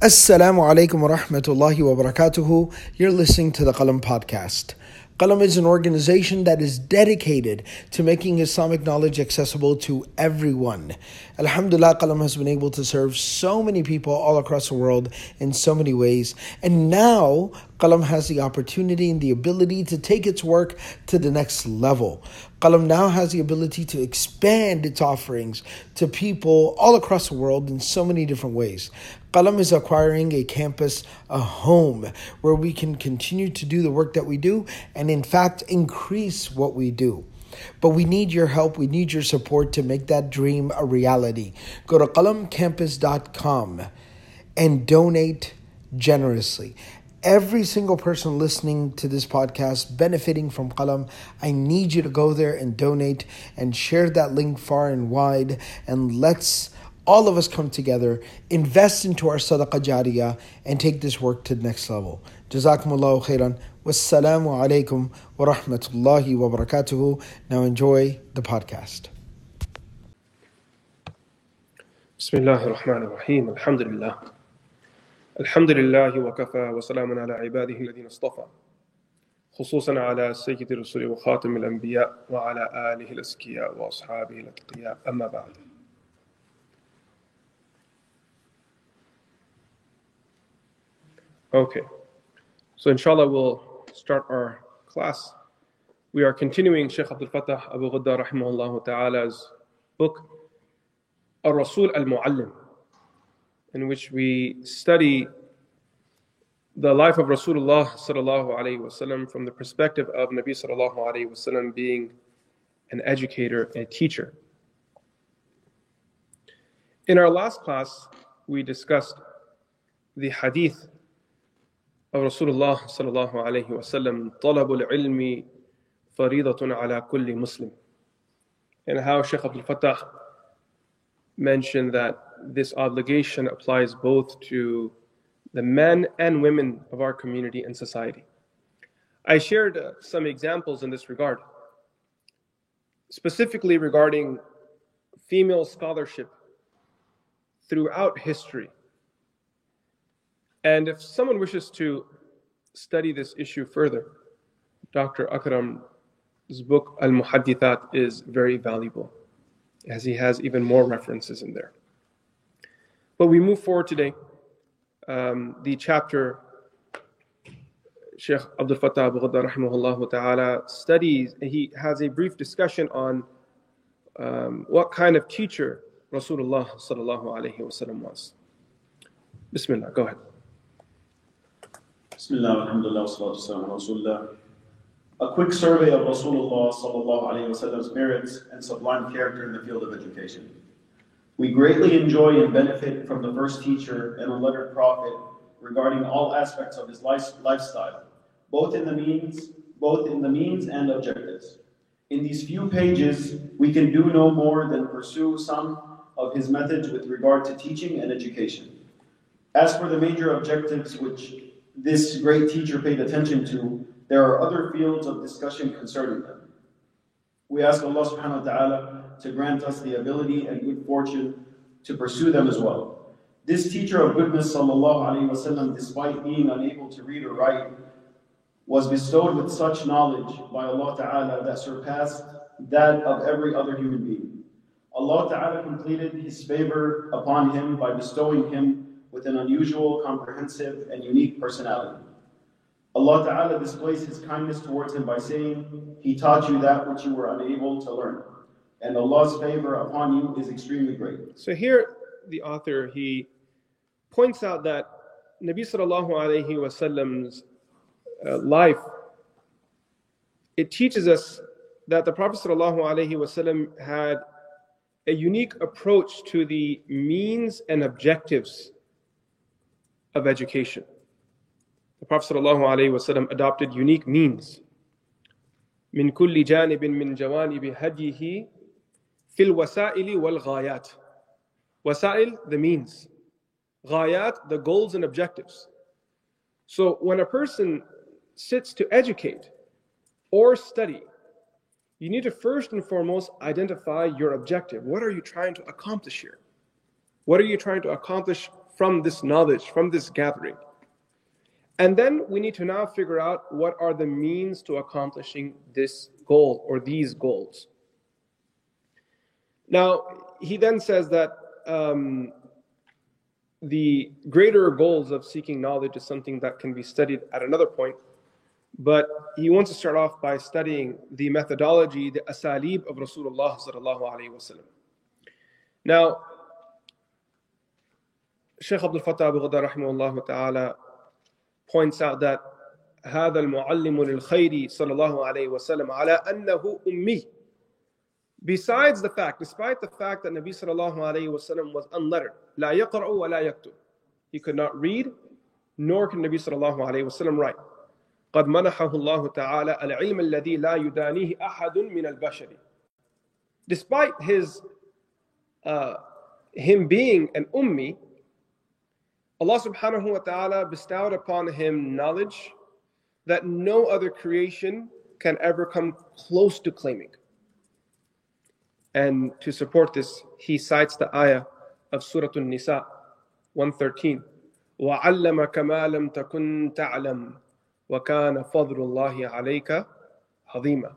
Assalamu alaikum wa rahmatullahi wa barakatuhu. You're listening to the Qalam podcast. Qalam is an organization that is dedicated to making Islamic knowledge accessible to everyone. Alhamdulillah, Qalam has been able to serve so many people all across the world in so many ways. And now, Qalam has the opportunity and the ability to take its work to the next level. Qalam now has the ability to expand its offerings to people all across the world in so many different ways. Qalam is acquiring a campus, a home, where we can continue to do the work that we do and, in fact, increase what we do. But we need your help, we need your support to make that dream a reality. Go to qalamcampus.com and donate generously every single person listening to this podcast benefiting from Qalam, I need you to go there and donate and share that link far and wide. And let's all of us come together, invest into our sadaqah jariyah, and take this work to the next level. Jazakumullahu khairan. Wassalamu alaikum wa rahmatullahi wa barakatuhu. Now enjoy the podcast. Bismillahir Rahmanir Rahim. Alhamdulillah. الحمد لله وكفى وسلام على عباده الذين اصطفى خصوصا على سيد الرسل وخاتم الأنبياء وعلى آله الأزكياء وأصحابه الأتقياء أما بعد Okay, so inshallah we'll start our class. We are continuing Sheikh Abdul Fattah Abu Ghudda rahimahullah ta'ala's book, Ar-Rasul al-Mu'allim, in which we study the life of Rasulullah sallallahu alaihi wasallam from the perspective of Nabi sallallahu alaihi wasallam being an educator and teacher. In our last class, we discussed the hadith of Rasulullah sallallahu alaihi wasallam, "طلب العلم فريضة ala kulli Muslim," and how Sheikh Abdul Fattah mentioned that this obligation applies both to the men and women of our community and society. I shared uh, some examples in this regard, specifically regarding female scholarship throughout history and if someone wishes to study this issue further, Dr. Akram's book, Al Muhaddithat, is very valuable, as he has even more references in there. But we move forward today. Um, the chapter Sheikh Abdul Fattah Ghudda rahimahullah ta'ala studies, he has a brief discussion on um, what kind of teacher Rasulullah sallallahu alayhi wasallam was. Bismillah, go ahead. Bismillah, alhamdulillah, salatu Rasulullah. A quick survey of Rasulullah sallallahu alayhi wasallam's merits and sublime character in the field of education. We greatly enjoy and benefit from the first teacher and unlettered prophet regarding all aspects of his life, lifestyle, both in the means, both in the means and objectives. In these few pages, we can do no more than pursue some of his methods with regard to teaching and education. As for the major objectives which this great teacher paid attention to, there are other fields of discussion concerning them. We ask Allah subhanahu wa ta'ala to grant us the ability and good fortune to pursue them as well. This teacher of goodness, sallallahu alayhi wasallam, despite being unable to read or write, was bestowed with such knowledge by Allah Ta'ala that surpassed that of every other human being. Allah Ta'ala completed His favor upon him by bestowing him with an unusual, comprehensive, and unique personality. Allah Ta'ala displays His kindness towards him by saying, He taught you that which you were unable to learn And Allah's favor upon you is extremely great. So here, the author, he points out that Nabi Sallallahu Alaihi Wasallam's uh, life, it teaches us that the Prophet Sallallahu Alaihi Wasallam had a unique approach to the means and objectives of education. The Prophet ﷺ adopted unique means. من كل جانب من جوانب هديه fil wasaili wal ghayat. Wasail, the means. Ghayat, the goals and objectives. So when a person sits to educate or study, you need to first and foremost identify your objective. What are you trying to accomplish here? What are you trying to accomplish from this knowledge, from this gathering? And then we need to now figure out what are the means to accomplishing this goal or these goals. Now, he then says that um, the greater goals of seeking knowledge is something that can be studied at another point. But he wants to start off by studying the methodology, the asalib of Rasulullah sallallahu alaihi wasallam. Now, Sheikh Abdul Fattah Abu Ghadar rahimahullah ta'ala points out that هذا المعلم للخير صلى الله عليه وسلم على أنه أمي Besides the fact, despite the fact that Nabi sallallahu alayhi wasallam was unlettered, لا يقرأ ولا يكتب. He could not read, nor could Nabi sallallahu alayhi wasallam write. قد منحه الله تعالى العلم الذي لا يدانيه أحد من البشر. Despite his uh, him being an ummi, Allah subhanahu wa ta'ala bestowed upon him knowledge that no other creation can ever come close to claiming. And to support this, he cites the ayah of Surah An-Nisa 113. وَعَلَّمَكَ مَا لَمْ تَكُنْ تَعْلَمُ وَكَانَ فَضْلُ اللَّهِ عَلَيْكَ عَظِيمًا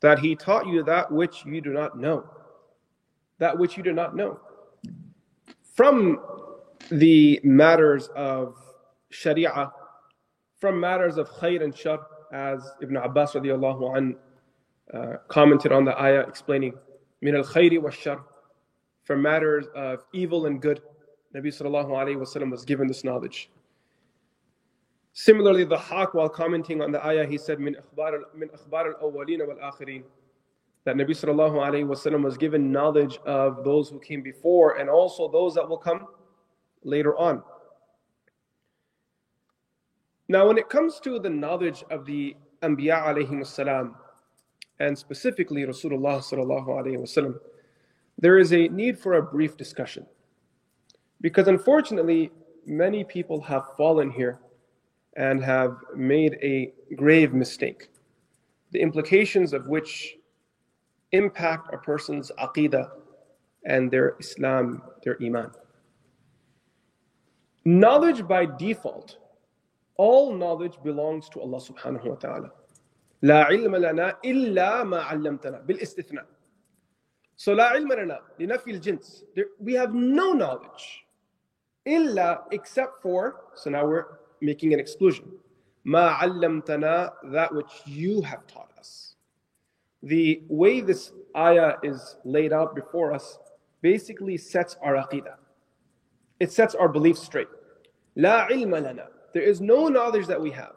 That he taught you that which you do not know. That which you do not know. From the matters of Sharia, from matters of khayr and shar, as Ibn Abbas radiallahu an, uh, commented on the ayah explaining min al khayri wa shar, from matters of evil and good. Nabi sallallahu alayhi was given this knowledge. Similarly, ad-Dahhak, while commenting on the ayah, he said, min akhbar al-awwalin wal-akhirin, that Nabi sallallahu alayhi was given knowledge of those who came before and also those that will come later on. Now, when it comes to the knowledge of the Anbiya alayhi salam, and specifically Rasulullah sallallahu alayhi wasallam, there is a need for a brief discussion. Because unfortunately, many people have fallen here and have made a grave mistake, the implications of which impact a person's aqidah and their Islam, their Iman. Knowledge by default, all knowledge belongs to Allah subhanahu wa ta'ala. لا علم لنا إلا ما علمتنا بالاستثناء. So لا علم لنا لنفي الجنس. We have no knowledge. إلا except for, so now we're making an exclusion. ما علمتنا that which you have taught us. The way this ayah is laid out before us basically sets our aqidah. It sets our belief straight. La ilma lana. There is no knowledge that we have.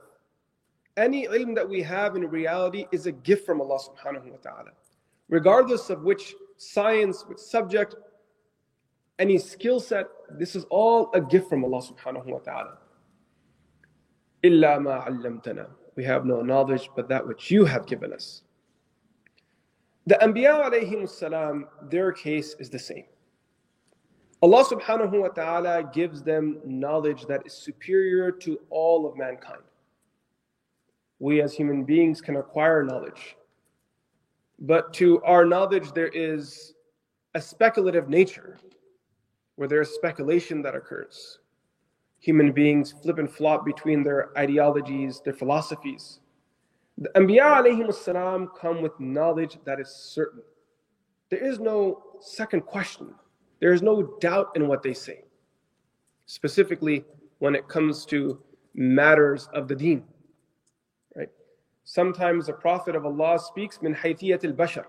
Any ilm that we have in reality is a gift from Allah subhanahu wa ta'ala. Regardless of which science, which subject, any skill set, this is all a gift from Allah subhanahu wa ta'ala. Illa ma allamtana. We have no knowledge but that which you have given us. The Anbiya alayhim salam, their case is the same. Allah subhanahu wa ta'ala gives them knowledge that is superior to all of mankind. We as human beings can acquire knowledge, but to our knowledge, there is a speculative nature where there is speculation that occurs. Human beings flip and flop between their ideologies, their philosophies. The Anbiya salam come with knowledge that is certain. There is no second question. There is no doubt in what they say, specifically when it comes to matters of the deen. Sometimes the Prophet of Allah speaks min haythiyat al-bashar.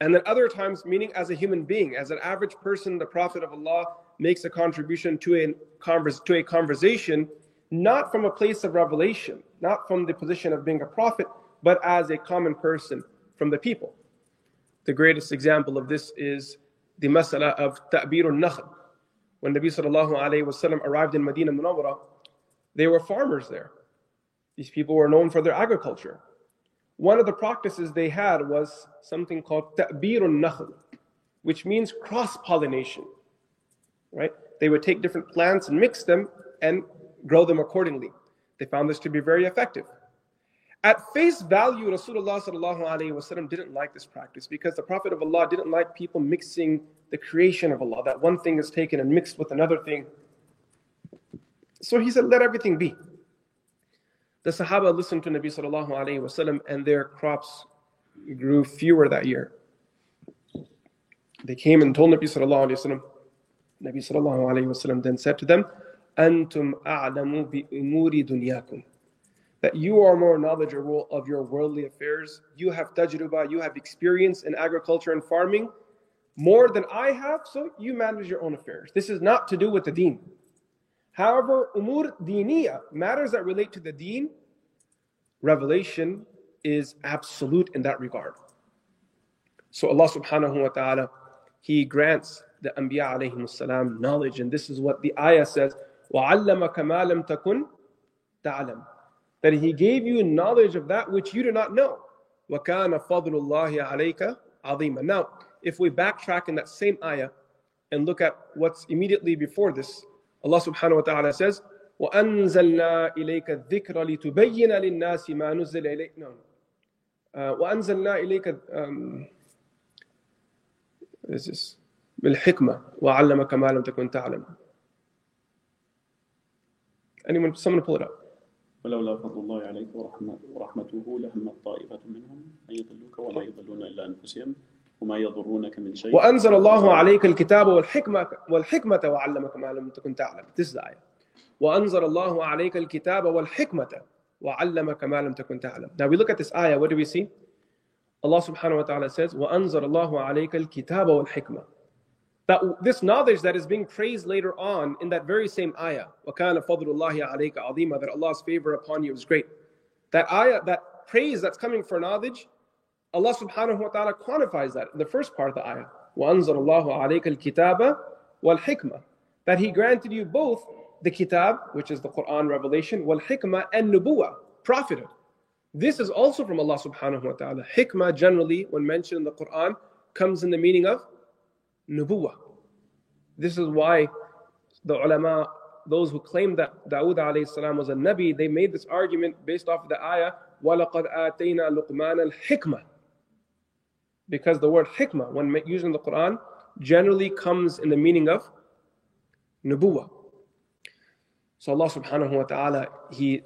And then other times, meaning as a human being, as an average person, the Prophet of Allah makes a contribution to a, converse, to a conversation, not from a place of revelation, not from the position of being a prophet, but as a common person from the people. The greatest example of this is the masala of ta'bir al-nakhl. When Nabi sallallahu alayhi wasallam arrived in Medina Munawwara, they were farmers there. These people were known for their agriculture. One of the practices they had was something called ta'bir al-nakhl, which means cross-pollination. Right? They would take different plants and mix them and grow them accordingly. They found this to be very effective. At face value, Rasulullah didn't like this practice because the Prophet of Allah didn't like people mixing the creation of Allah, that one thing is taken and mixed with another thing. So he said, let everything be. The Sahaba listened to Nabi sallallahu alayhi wasallam and their crops grew fewer that year. They came and told Nabi sallallahu alayhi wasallam. Nabi sallallahu alayhi wasallam then said to them, "Antum a'lamu bi umuri dunyakum." That you are more knowledgeable of your worldly affairs. You have tajruba, you have experience in agriculture and farming more than I have, so you manage your own affairs. This is not to do with the deen. However, umur diniya, matters that relate to the deen, revelation is absolute in that regard. So Allah subhanahu wa ta'ala, He grants the Anbiya alayhi salam knowledge, and this is what the ayah says, وَعَلَّمَكَ مَا لَمْ تَكُنْ تَعْلَمُ That He gave you knowledge of that which you do not know. وَكَانَ فَضْلُ اللَّهِ عَلَيْكَ عَظِيمًا Now, if we backtrack in that same ayah and look at what's immediately before this, Allah subhanahu wa ta'ala says, وأنزلنا إليك الذكر لتبين للناس ما نزل إليك. no. Uh, وأنزلنا إليك um, is this بالحكمة وعلمك ما لم تكن تعلم. Anyone someone pull it up. ولولا فضل الله عليك ورحمته لهم طائفة منهم أن يضلوك وما يضلون إلا أنفسهم. وما يضرونك من شيء وأنزل الله عليك الكتاب والحكمة والحكمة وعلمك ما لم تكن تعلم This is the ayah وأنزل الله عليك الكتاب والحكمة وعلمك ما لم تكن تعلم Now we look at this ayah, what do we see? Allah subhanahu wa ta'ala says وأنزل الله عليك الكتاب والحكمة That this knowledge that is being praised later on in that very same ayah وكان فضل الله عليك عظيما That Allah's favor upon you is great That ayah, that praise that's coming for knowledge Allah subhanahu wa ta'ala quantifies that in the first part of the ayah. وَأَنزَلَ اللَّهُ عَلَيْكَ الْكِتَابَ وَالْحِكْمَةِ That He granted you both the kitab, which is the Quran revelation, wal-hikmah and nubuwa, prophethood. This is also from Allah subhanahu wa ta'ala. Hikmah generally, when mentioned in the Quran, comes in the meaning of nubuwa. This is why the ulama, those who claim that Dawood alayhi salam was a nabi, they made this argument based off of the ayah, وَلَقَدْ آتَيْنَا لُقْمَانَ الْحِكْمَةِ because the word hikmah, when used in the Quran, generally comes in the meaning of nubuwa. So Allah subhanahu wa ta'ala, He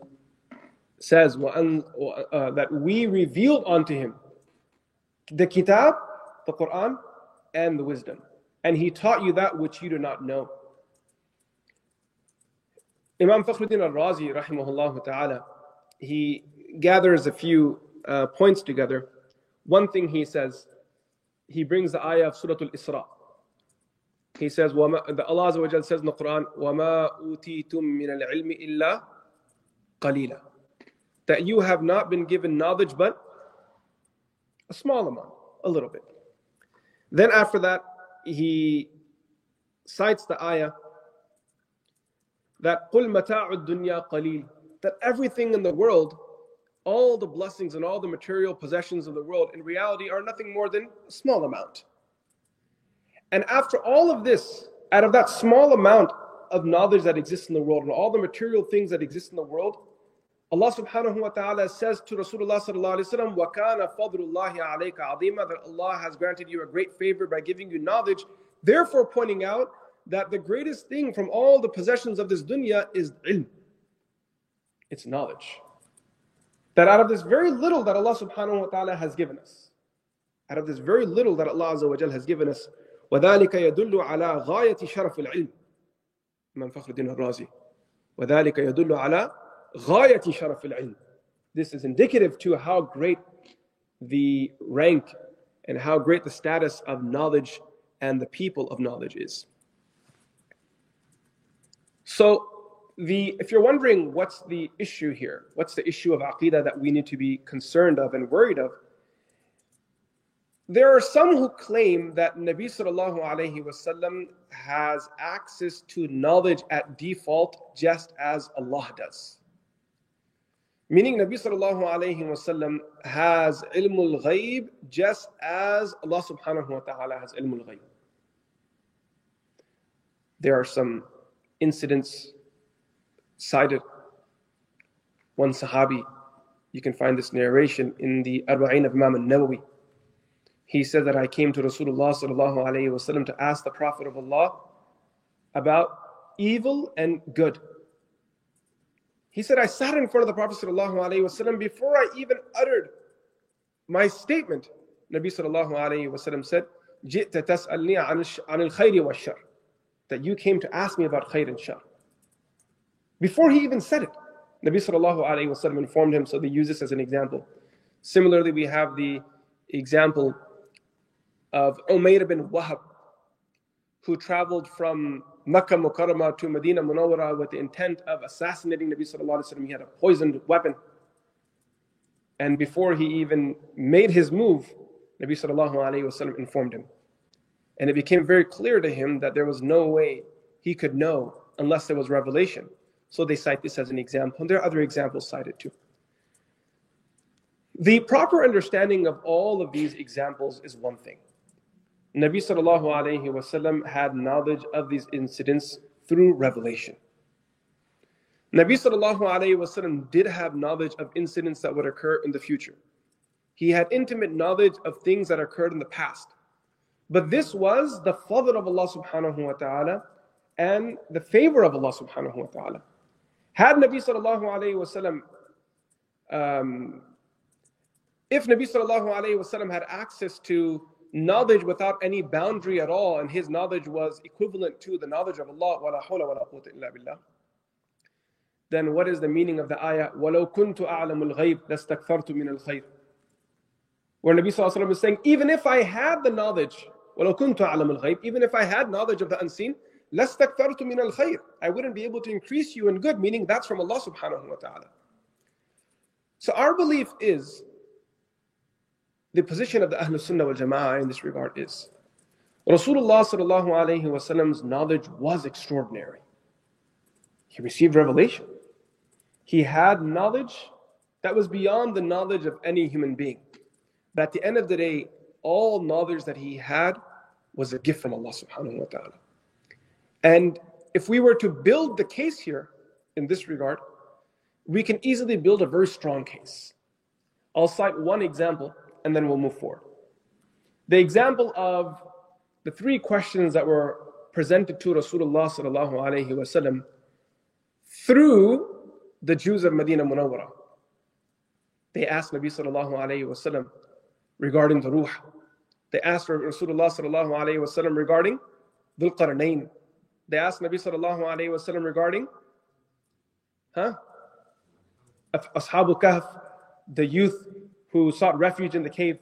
says uh, that we revealed unto him the kitab, the Quran, and the wisdom. And He taught you that which you do not know. Imam Fakhruddin al-Razi, rahimahullah ta'ala, he gathers a few uh, points together. One thing he says, he brings the ayah of Surah Al-Isra. He says, the Allah Azza says in the Quran, وَمَا أُوتِيتُم مِّنَ الْعِلْمِ إِلَّا قَلِيلًا That you have not been given knowledge but a small amount, a little bit. Then after that, he cites the ayah that قُلْ مَتَاعُ الدُّنْيَا قَلِيلٌ That everything in the world all the blessings and all the material possessions of the world in reality are nothing more than a small amount. And after all of this, out of that small amount of knowledge that exists in the world and all the material things that exist in the world, Allah subhanahu wa ta'ala says to Rasulullah sallallahu alayhi wa sallam, وَكَانَ فَضْلُ اللَّهِ عَلَيْكَ عَظِيمًا That Allah has granted you a great favor by giving you knowledge, therefore pointing out that the greatest thing from all the possessions of this dunya is ilm. It's knowledge. That out of this very little that Allah subhanahu wa ta'ala has given us, out of this very little that Allah Azza wa Jal has given us, وذلك يدل على غاية شرف العلم من فخر الدين الرازي وذلك يدل على غاية شرف العلم This is indicative to how great the rank and how great the status of knowledge and the people of knowledge is. So the if you're wondering what's the issue here, what's the issue of aqidah that we need to be concerned of and worried of, there are some who claim that Nabi sallallahu alaihi wasallam has access to knowledge at default just as Allah does. Meaning Nabi sallallahu alaihi wasallam has ilmul ghaib just as Allah subhanahu wa ta'ala has ilmul ghaib. There are some incidents cited one Sahabi You can find this narration in the Arba'in of Imam al-Nawawi. He said that I came to Rasulullah sallallahu alayhi wasallam to ask the Prophet of Allah about evil and good. He said, I sat in front of the Prophet sallallahu alayhi wasallam before I even uttered my statement. Nabi sallallahu alayhi wasallam said, جئت تسألني عن الخير والشر that you came to ask me about khair and shar. Before he even said it, Nabi sallallahu alayhi wasallam informed him, so they use this as an example. Similarly, we have the example of Umayr ibn Wahab, who traveled from Makkah Mukarramah to Medina Munawwara with the intent of assassinating Nabi sallallahu alayhi wasallam. He had a poisoned weapon. And before he even made his move, Nabi sallallahu alayhi wasallam informed him. And it became very clear to him that there was no way he could know unless there was revelation. So they cite this as an example. And there are other examples cited too. The proper understanding of all of these examples is one thing. Nabi sallallahu alayhi wasallam had knowledge of these incidents through revelation. Nabi sallallahu alayhi wasallam did have knowledge of incidents that would occur in the future. He had intimate knowledge of things that occurred in the past. But this was the fadl of Allah subhanahu wa ta'ala and the favor of Allah subhanahu wa ta'ala. Had Nabi sallallahu alayhi wasallam, um, if Nabi sallallahu alayhi wasallam had access to knowledge without any boundary at all, and his knowledge was equivalent to the knowledge of Allah, wala hawla wala quwwata illa billah, then what is the meaning of the ayah? وَلَوْ كُنْتُ أَعْلَمُ الْغَيْبِ لَاسْتَكْثَرْتُ مِنَ الْخَيْرِ Where Nabi sallallahu alayhi wasallam is saying, even if I had the knowledge ولو كنت أعلم الغيب even if I had knowledge of the unseen لاستكثرت من الخير I wouldn't be able to increase you in good meaning that's from Allah subhanahu wa ta'ala so our belief is the position of the Ahlul Sunnah wal Jama'ah in this regard is Rasulullah sallallahu alayhi wasallam's knowledge was extraordinary. He received revelation. He had knowledge that was beyond the knowledge of any human being. But at the end of the day, all knowledge that he had was a gift from Allah subhanahu wa ta'ala. And if we were to build the case here in this regard, we can easily build a very strong case. I'll cite one example and then we'll move forward. The example of the three questions that were presented to Rasulullah sallallahu alaihi wasallam through the Jews of Medina Munawwara. They asked Nabi sallallahu alaihi wasallam regarding the ruh. They asked Rasulullah sallallahu alayhi wasallam regarding Dhul Qarnayn They asked Nabi sallallahu alayhi wasallam regarding huh? Ashabul Kahf, the youth who sought refuge in the cave.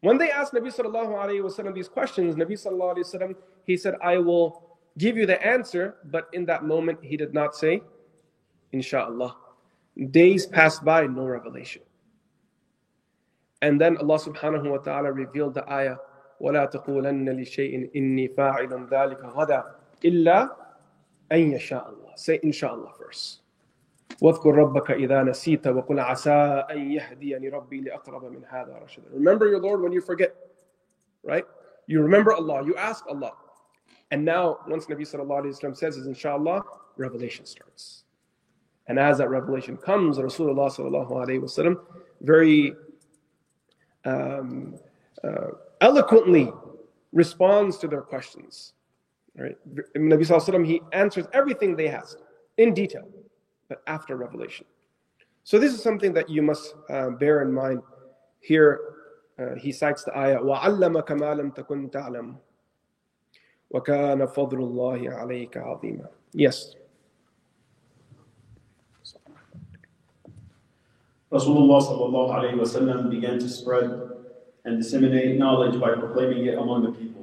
When they asked Nabi sallallahu alayhi wasallam these questions, Nabi sallallahu alayhi wasallam, he said, I will give you the answer, but in that moment he did not say, Insha'Allah. Days passed by, no revelation. And then Allah subhanahu wa ta'ala revealed the ayah, وَلَا تَقُولَنَّ لِشَيْءٍ إِنِّي فَاعِلٌ ذَلِكَ غَدًا إِلَّا أَن يَشَاءَ اللَّهِ Say inshallah first. واذكر ربك إذا نسيت وقل عسى أن يهديني ربي لأقرب من هذا رشدا. Remember your Lord when you forget, right? You remember Allah, you ask Allah. And now, once Nabi sallallahu alayhi wa says is inshallah, revelation starts. And as that revelation comes, Rasulullah sallallahu alayhi wa very um, uh, eloquently responds to their questions. Right? Nabi Sallallahu he answers everything they ask in detail, but after revelation. So this is something that you must uh, bear in mind. Here uh, he cites the ayah, وَعَلَّمَكَ مَا لَمْ تَكُنْ تَعْلَمُ وَكَانَ فَضْلُ اللَّهِ عَلَيْكَ عَظِيمًا Yes. Rasulullah sallallahu alayhi wasallam began to spread and disseminate knowledge by proclaiming it among the people.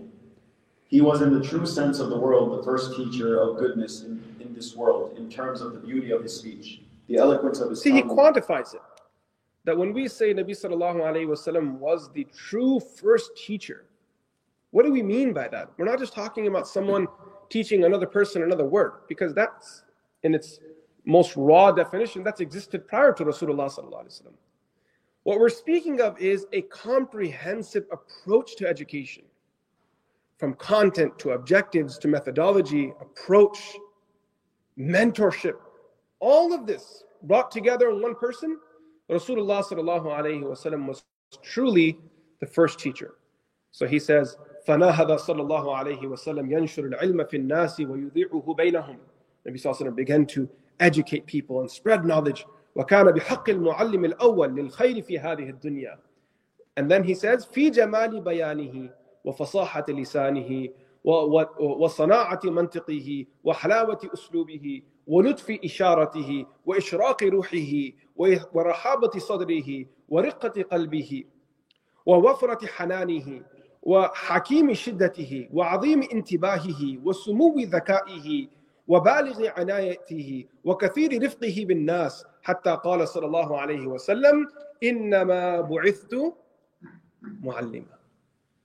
He was, in the true sense of the world, the first teacher of goodness in, in this world, in terms of the beauty of his speech, the eloquence of his. Speech. See, he quantifies it. That when we say Nabi sallallahu alayhi wasallam was the true first teacher, what do we mean by that? We're not just talking about someone teaching another person another word, because that's in its most raw definition, that's existed prior to Rasulullah. What we're speaking of is a comprehensive approach to education, from content to objectives to methodology, approach, mentorship. All of this brought together in one person Rasulullah sallallahu alayhi wasallam was truly the first teacher. So he says, فَنَهَذَ صلى الله عليه وسلم ينشر العلم في الناس ويذيعه بينهم. Nabi sallallahu began to educate people and spread knowledge. وكان بحق المعلم الأول للخير في هذه الدنيا. And then he says, في جمال بيانه وفصاحة لسانه وصناعة منطقه وحلاوة أسلوبه ولطف إشارته وإشراق روحه ورحابة صدره ورقة قلبه ووفرة حنانه وحكيم شدته وعظيم انتباهه وسمو ذكائه وبالغ عنايته وكثير رفقه بالناس حتى قال صلى الله عليه وسلم إنما بعثت معلما.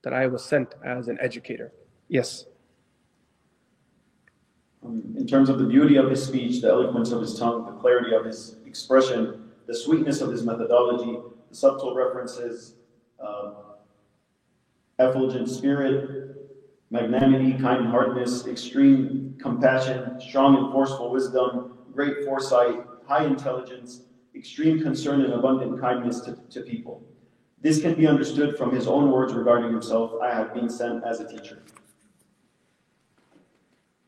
That I was sent as an educator. Yes. Um, in terms of the beauty of his speech, the eloquence of his tongue, the clarity of his expression, the sweetness of his methodology, the subtle references, uh, effulgent spirit, magnanimity, kind heartedness, extreme compassion, strong and forceful wisdom, great foresight, high intelligence, extreme concern and abundant kindness to, to people. This can be understood from his own words regarding himself I have been sent as a teacher.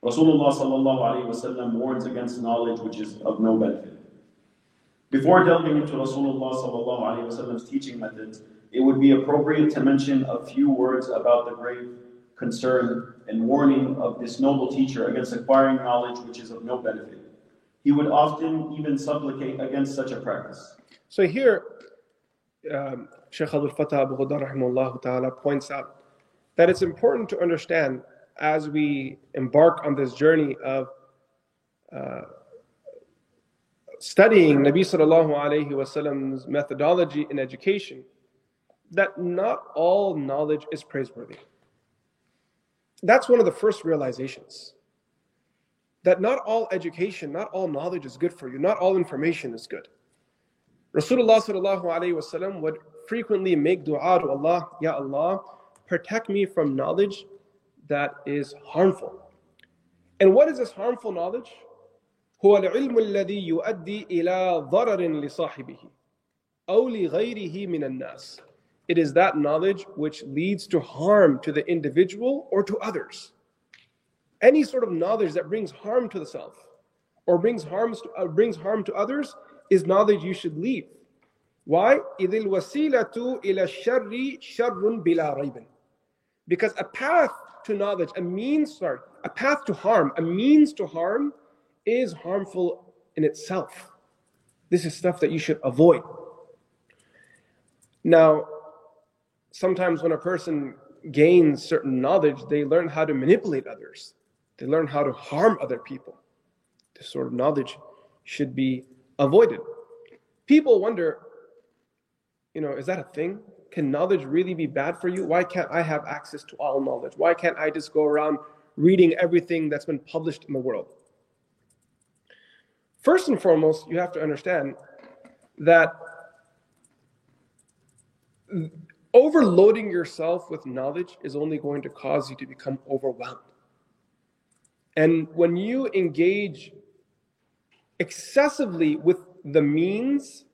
Rasulullah sallallahu warns against knowledge which is of no benefit. Before delving into Rasulullah sallallahu wasallam's teaching methods, it would be appropriate to mention a few words about the great concern and warning of this noble teacher against acquiring knowledge which is of no benefit. He would often even supplicate against such a practice. So here, um, Sheikh Abdul Fattah Abu Ghudda ta'ala points out that it's important to understand as we embark on this journey of uh, studying Nabi sallallahu alayhi methodology in education that not all knowledge is praiseworthy. That's one of the first realizations. That not all education, not all knowledge is good for you, not all information is good. Rasulullah would frequently make dua to Allah, Ya Allah, protect me from knowledge that is harmful. And what is this harmful knowledge? هو العلم الذي يؤدي إلى ضرر لصاحبه أو لغيره من الناس. It is that knowledge which leads to harm to the individual or to others. Any sort of knowledge that brings harm to the self or brings, harms to, uh, brings harm to others is knowledge you should leave. Why? Ila sharri. Because a path to knowledge, a means, sorry, a path to harm, a means to harm is harmful in itself. This is stuff that you should avoid. Now, sometimes when a person gains certain knowledge, they learn how to manipulate others, they learn how to harm other people. This sort of knowledge should be avoided. People wonder you know, is that a thing? Can knowledge really be bad for you? Why can't I have access to all knowledge? Why can't I just go around reading everything that's been published in the world? First and foremost, you have to understand that overloading yourself with knowledge is only going to cause you to become overwhelmed. And when you engage excessively with the means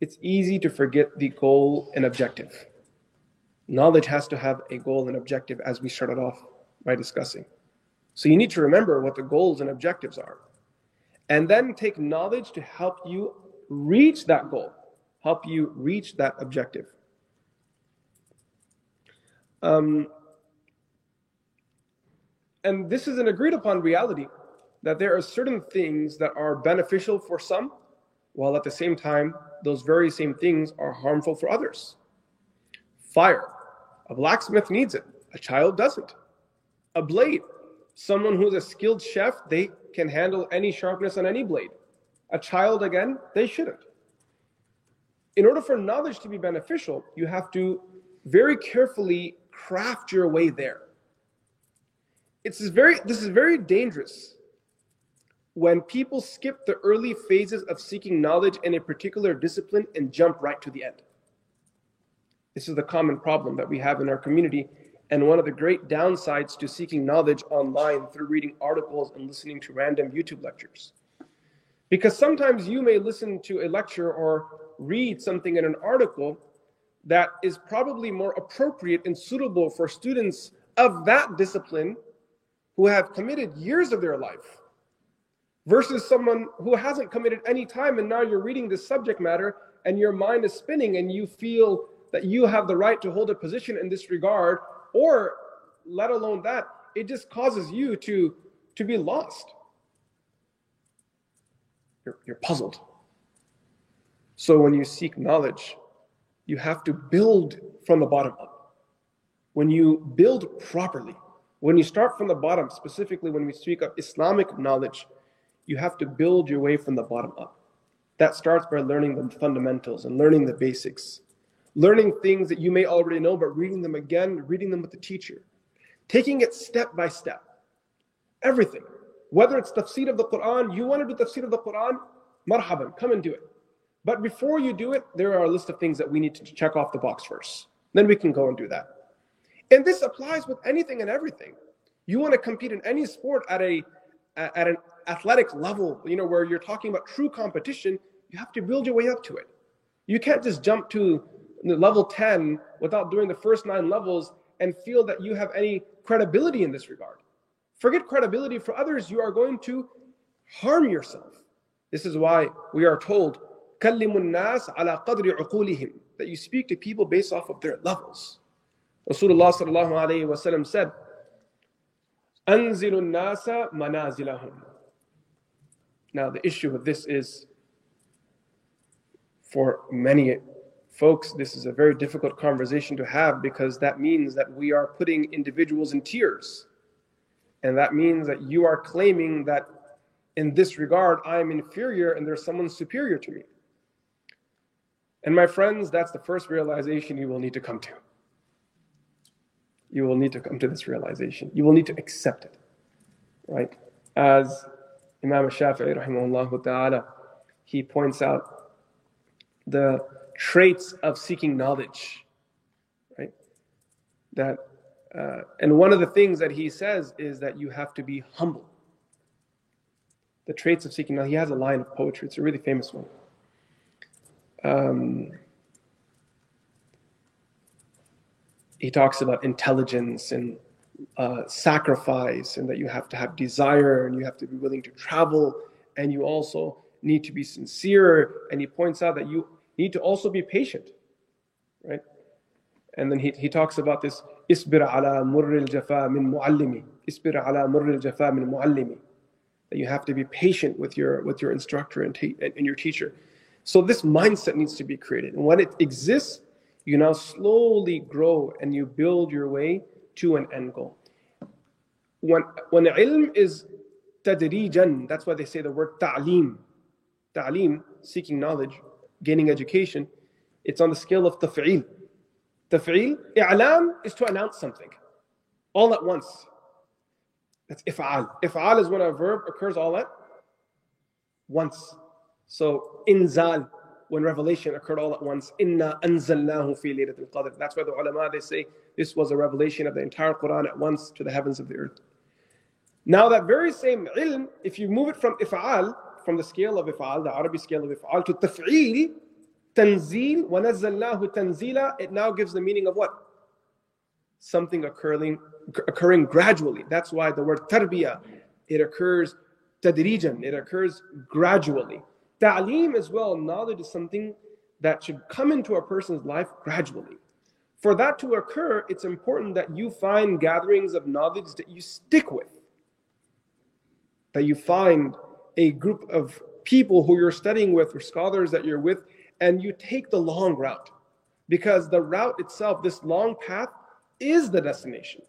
it's easy to forget the goal and objective. Knowledge has to have a goal and objective, as we started off by discussing. So you need to remember what the goals and objectives are. And then take knowledge to help you reach that goal, help you reach that objective. Um, and this is an agreed upon reality that there are certain things that are beneficial for some, while at the same time those very same things are harmful for others. Fire. A blacksmith needs it, a child doesn't. A blade. Someone who's a skilled chef, they can handle any sharpness on any blade. A child, again, they shouldn't. In order for knowledge to be beneficial, you have to very carefully craft your way there. It's very, this is very dangerous when people skip the early phases of seeking knowledge in a particular discipline and jump right to the end. This is the common problem that we have in our community, and one of the great downsides to seeking knowledge online through reading articles and listening to random YouTube lectures. Because sometimes you may listen to a lecture or read something in an article that is probably more appropriate and suitable for students of that discipline who have committed years of their life versus someone who hasn't committed any time and now you're reading this subject matter and your mind is spinning and you feel that you have the right to hold a position in this regard or let alone that it just causes you to to be lost. You're, you're puzzled. So when you seek knowledge you have to build from the bottom up. When you build properly when you start from the bottom specifically when we speak of islamic knowledge you have to build your way from the bottom up that starts by learning the fundamentals and learning the basics learning things that you may already know, but reading them again, reading them with the teacher, taking it step by step. Everything. Whether it's the tafsir of the Quran, you want to do the tafsir of the Quran, marhaban, come and do it. But before you do it, there are a list of things that we need to check off the box first. Then we can go and do that. And this applies with anything and everything. You want to compete in any sport at a at an athletic level, you know, where you're talking about true competition, you have to build your way up to it. You can't just jump to level 10 without doing the first nine levels and feel that you have any credibility in this regard. Forget credibility for others, you are going to harm yourself. This is why we are told, that you speak to people based off of their levels. Rasulullah sallallahu alayhi wasallam said, أنزل الناس منازلهم. now the issue with this is for many Folks, this is a very difficult conversation to have because that means that we are putting individuals in tiers. And that means that you are claiming that in this regard, I am inferior and there's someone superior to me. And my friends, that's the first realization you will need to come to. You will need to come to this realization. You will need to accept it. Right? As Imam Shafi'i rahimahullah ta'ala, he points out the traits of seeking knowledge, right? That, uh, and one of the things that he says is that you have to be humble. The traits of seeking knowledge. He has a line of poetry. It's a really famous one. Um, he talks about intelligence and uh, sacrifice, and that you have to have desire, and you have to be willing to travel, and you also need to be sincere. And he points out that you need to also be patient, right? And then he, he talks about this isbir ala murr jafa min muallimi isbir ala murr jafa min muallimi that you have to be patient with your with your instructor and, te- and your teacher so this mindset needs to be created and when it exists you now slowly grow and you build your way to an end goal when when ilm is tadrijan that's why they say the word ta'lim ta'lim seeking knowledge gaining education, it's on the scale of taf'il. Taf'il, i'lam is to announce something all at once. That's if'al. If'al is when a verb occurs all at once. So inzal, when revelation occurred all at once. Inna anzalnahu fi laylatul qadr. That's why the ulama they say this was a revelation of the entire Quran at once to the heavens of the earth. Now, that very same ilm, if you move it from if'al, from the scale of if'al, the Arabic scale of if'al, to taf'il, tanzil, wa nazzalnahu tanzila, it now gives the meaning of what? Something occurring, occurring gradually. That's why the word tarbiyah, it occurs tadrijan, it occurs gradually. Ta'lim as well, knowledge is something that should come into a person's life gradually. For that to occur, it's important that you find gatherings of knowledge that you stick with, that you find a group of people who you're studying with or scholars that you're with, and you take the long route. Because the route itself, this long path, is the destination.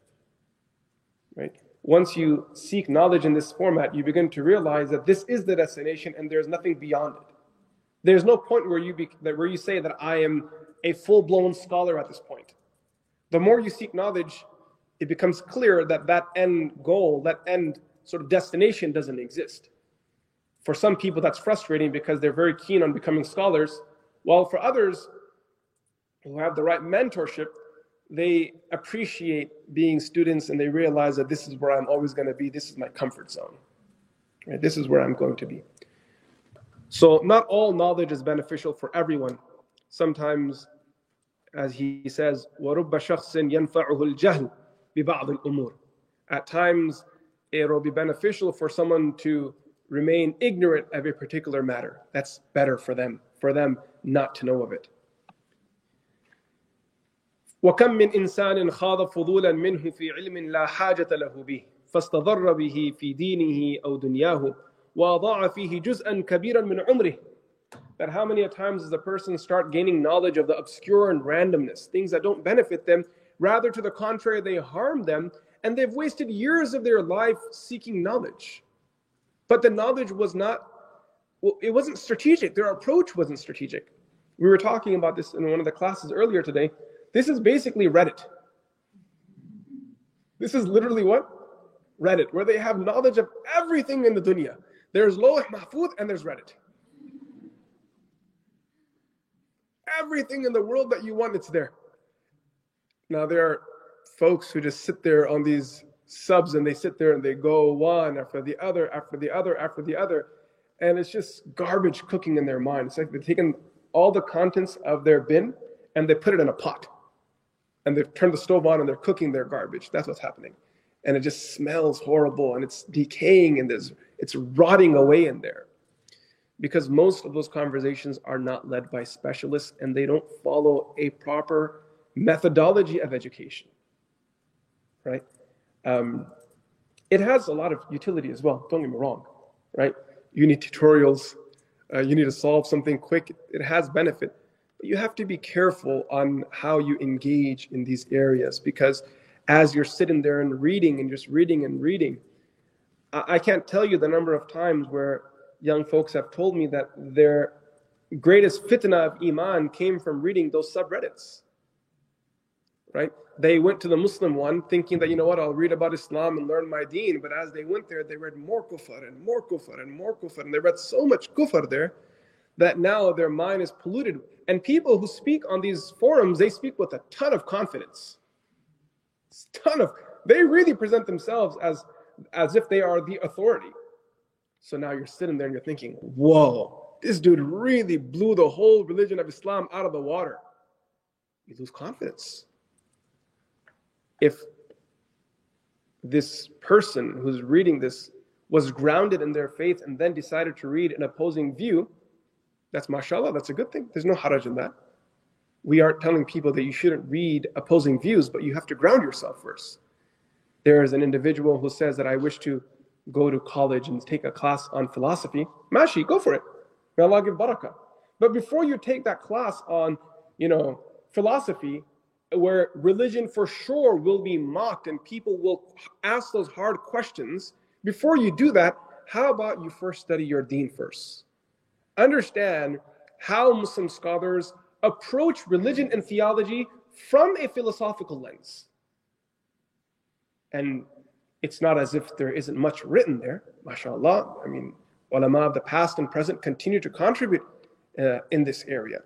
Right? Once you seek knowledge in this format, you begin to realize that this is the destination and there's nothing beyond it. There's no point where you be, where you say that I am a full-blown scholar at this point. The more you seek knowledge, it becomes clear that that end goal, that end sort of destination doesn't exist. For some people, that's frustrating because they're very keen on becoming scholars, while for others who have the right mentorship, they appreciate being students and they realize that this is where I'm always going to be. This is my comfort zone. Right? This is where I'm going to be. So, not all knowledge is beneficial for everyone Sometimes, as he says, وَرُبَّ شَخْصٍ يَنْفَعُهُ الْجَهْلُ بِبَعْضِ الْأُمُورِ At times, it will be beneficial for someone to remain ignorant of a particular matter. That's better for them, for them not to know of it. وكم من إنسان خاض فضولا منه في علم لا حاجة له به فاستضر به في دينه أو دنياه وأضاع فيه جزءا كبيرا من عمره that how many times does a person start gaining knowledge of the obscure and randomness, things that don't benefit them, rather to the contrary, they harm them, and they've wasted years of their life seeking knowledge. But the knowledge was not, well, it wasn't strategic. Their approach wasn't strategic. We were talking about this in one of the classes earlier today. This is basically Reddit. This is literally what? Reddit, where they have knowledge of everything in the dunya. There's Lawh Mahfuz and there's Reddit. Everything in the world that you want, it's there. Now, there are folks who just sit there on these subs and they sit there and they go one after the other, after the other, after the other. And it's just garbage cooking in their mind. It's like they've taken all the contents of their bin and they put it in a pot. And they've turned the stove on and they're cooking their garbage. That's what's happening. And it just smells horrible and it's decaying and it's rotting away in there because most of those conversations are not led by specialists and they don't follow a proper methodology of education right? Um, it has a lot of utility as well don't get me wrong right? You need tutorials uh, you need to solve something quick it has benefit but you have to be careful on how you engage in these areas because as you're sitting there and reading and just reading and reading I, I can't tell you the number of times where young folks have told me that their greatest fitna of iman came from reading those subreddits right? They went to the muslim one thinking that you know what i'll read about islam and learn my deen. But as they went there they read more kufr and more kufr and more kufr. And they read so much kufr there that now their mind is polluted. And people who speak on these forums they speak with a ton of confidence. Ton of they really present themselves as as if they are the authority so now you're sitting there and you're thinking, whoa, this dude really blew the whole religion of Islam out of the water. You lose confidence. If this person who's reading this was grounded in their faith and then decided to read an opposing view, that's mashallah, that's a good thing. There's no haraj in that. We aren't telling people that you shouldn't read opposing views, but you have to ground yourself first. There is an individual who says that I wish to go to college and take a class on philosophy, mashi, go for it. May Allah give barakah. But before you take that class on, you know, philosophy, where religion for sure will be mocked and people will ask those hard questions, before you do that, how about you first study your deen first? Understand how Muslim scholars approach religion and theology from a philosophical lens. And it's not as if there isn't much written there, mashallah. I mean, ulama of the past and present continue to contribute uh, in this area.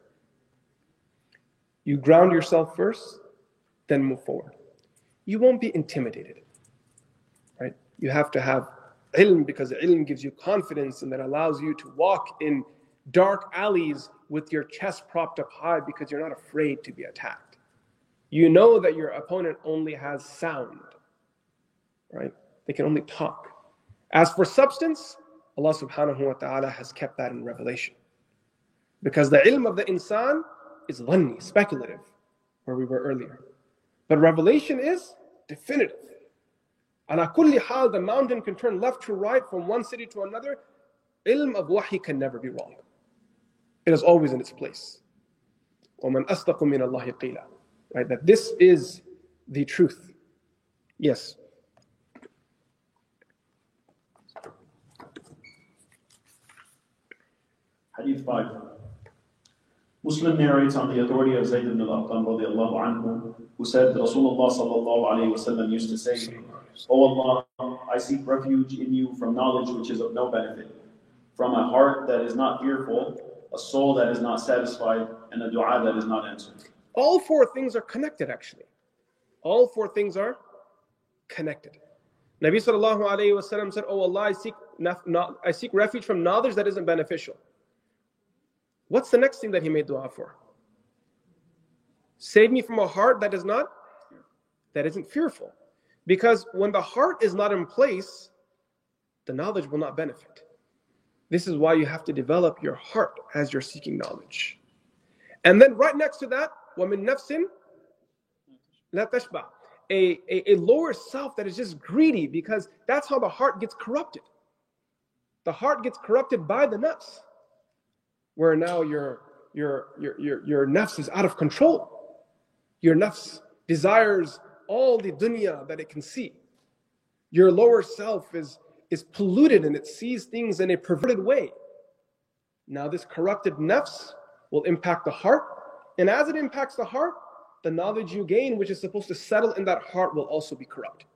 You ground yourself first, then move forward. You won't be intimidated, right? You have to have ilm because ilm gives you confidence and that allows you to walk in dark alleys with your chest propped up high because you're not afraid to be attacked. You know that your opponent only has sound right? They can only talk. As for substance, Allah subhanahu wa ta'ala has kept that in revelation. Because the ilm of the insan is dhanni, speculative, where we were earlier. But revelation is definitive. Ala kulli hal, the mountain can turn left to right from one city to another. Ilm of wahi can never be wrong. It is always in its place. وَمَنْ أَصْدَقُ مِنَ اللَّهِ قِيلًا Right, that this is the truth. Yes. Hadith 5. Muslim narrates on the authority of Zayd ibn radiallahu anhu, who said Rasulullah sallallahu alayhi wasallam used to say, O Allah, I seek refuge in you from knowledge which is of no benefit, from a heart that is not fearful, a soul that is not satisfied, and a dua that is not answered. All four things are connected actually. All four things are connected. Nabi sallallahu alayhi wasallam said, Oh Allah, I seek, I seek refuge from knowledge that isn't beneficial What's the next thing that he made dua for? Save me from a heart that is not, that isn't fearful. Because when the heart is not in place, the knowledge will not benefit. This is why you have to develop your heart as you're seeking knowledge. And then right next to that, wa min nafsin, a, a, a lower self that is just greedy because that's how the heart gets corrupted. The heart gets corrupted by the nafs where now your, your, your, your, your nafs is out of control. Your nafs desires all the dunya that it can see. Your lower self is, is polluted and it sees things in a perverted way. Now, this corrupted nafs will impact the heart. And as it impacts the heart, the knowledge you gain, which is supposed to settle in that heart, will also be corrupt.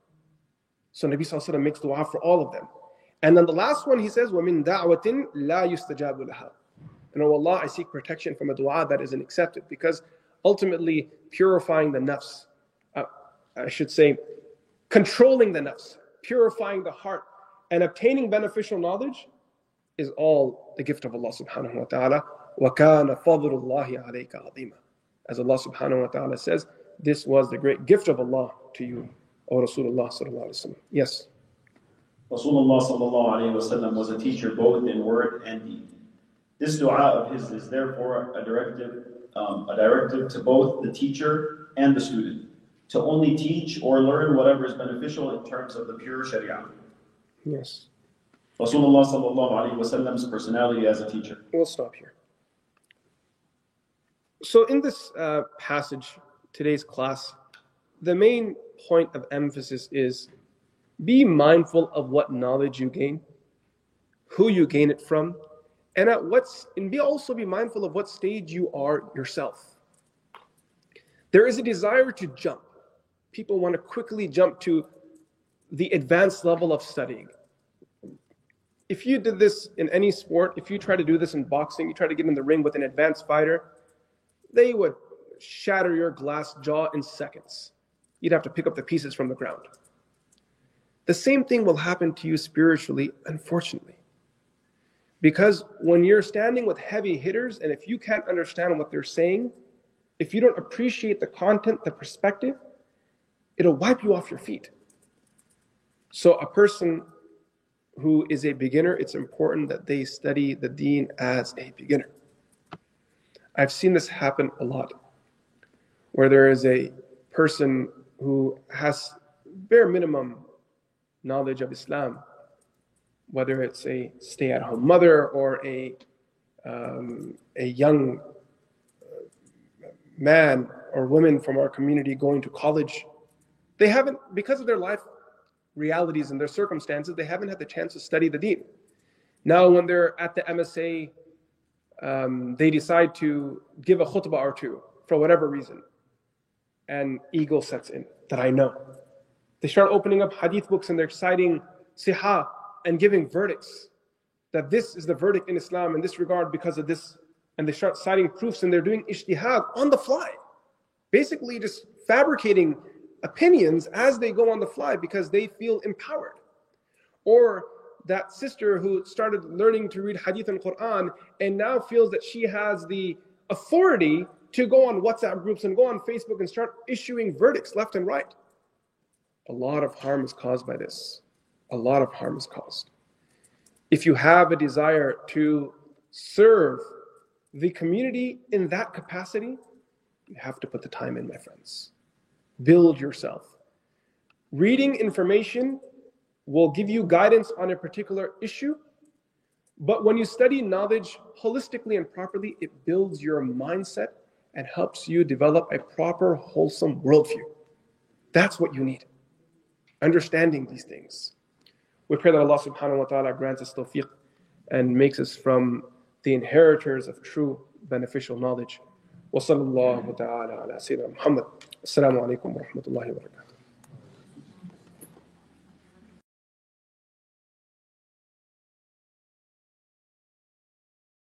So Nabi Sallallahu makes dua for all of them. And then the last one he says, وَمِن دَعْوَةٍ لَا يُسْتَجَابُ لَهَا. And oh Allah, I seek protection from a dua that isn't accepted because ultimately purifying the nafs, uh, I should say, controlling the nafs, purifying the heart, and obtaining beneficial knowledge is all the gift of Allah subhanahu wa ta'ala. وَكَانَ فَضْلُ اللَّهِ عَلَيْكَ عَظِيمًا As Allah subhanahu wa ta'ala says, this was the great gift of Allah to you, O Rasulullah sallallahu alayhi wa Yes. Rasulullah sallallahu alayhi wa sallam was a teacher both in word and deed. This dua of his is therefore a directive, um, a directive to both the teacher and the student to only teach or learn whatever is beneficial in terms of the pure Sharia. Yes. Rasulullah sallallahu alayhi wa sallam's personality as a teacher. We'll stop here. So, in this uh, passage, today's class, the main point of emphasis is be mindful of what knowledge you gain, who you gain it from, and at what's and be also be mindful of what stage you are yourself. There is a desire to jump. People want to quickly jump to the advanced level of studying. If you did this in any sport, if you try to do this in boxing, you try to get in the ring with an advanced fighter, they would shatter your glass jaw in seconds. You'd have to pick up the pieces from the ground. The same thing will happen to you spiritually, unfortunately. Because when you're standing with heavy hitters, and if you can't understand what they're saying, if you don't appreciate the content, the perspective, it'll wipe you off your feet. So, a person who is a beginner, it's important that they study the deen as a beginner. I've seen this happen a lot, where there is a person who has bare minimum knowledge of Islam, whether it's a stay at home mother or a, um, a young man or woman from our community going to college. They haven't, because of their life realities and their circumstances, they haven't had the chance to study the deen. Now, when they're at the MSA um, they decide to give a khutbah or two for whatever reason. And ego sets in that I know. They start opening up hadith books and they're citing siha and giving verdicts that this is the verdict in Islam in this regard because of this. And they start citing proofs and they're doing ijtihad on the fly. Basically, just fabricating opinions as they go on the fly because they feel empowered. Or that sister who started learning to read hadith and Quran and now feels that she has the authority to go on WhatsApp groups and go on Facebook and start issuing verdicts left and right. A lot of harm is caused by this. A lot of harm is caused. If you have a desire to serve the community in that capacity, you have to put the time in, my friends. Build yourself. Reading information will give you guidance on a particular issue. But when you study knowledge holistically and properly, it builds your mindset and helps you develop a proper, wholesome worldview. That's what you need. Understanding these things. We pray that Allah subhanahu wa ta'ala grants us tawfiq and makes us from the inheritors of true beneficial knowledge. وصلى الله تعالى على سيدنا محمد السلام عليكم ورحمة الله وبركاته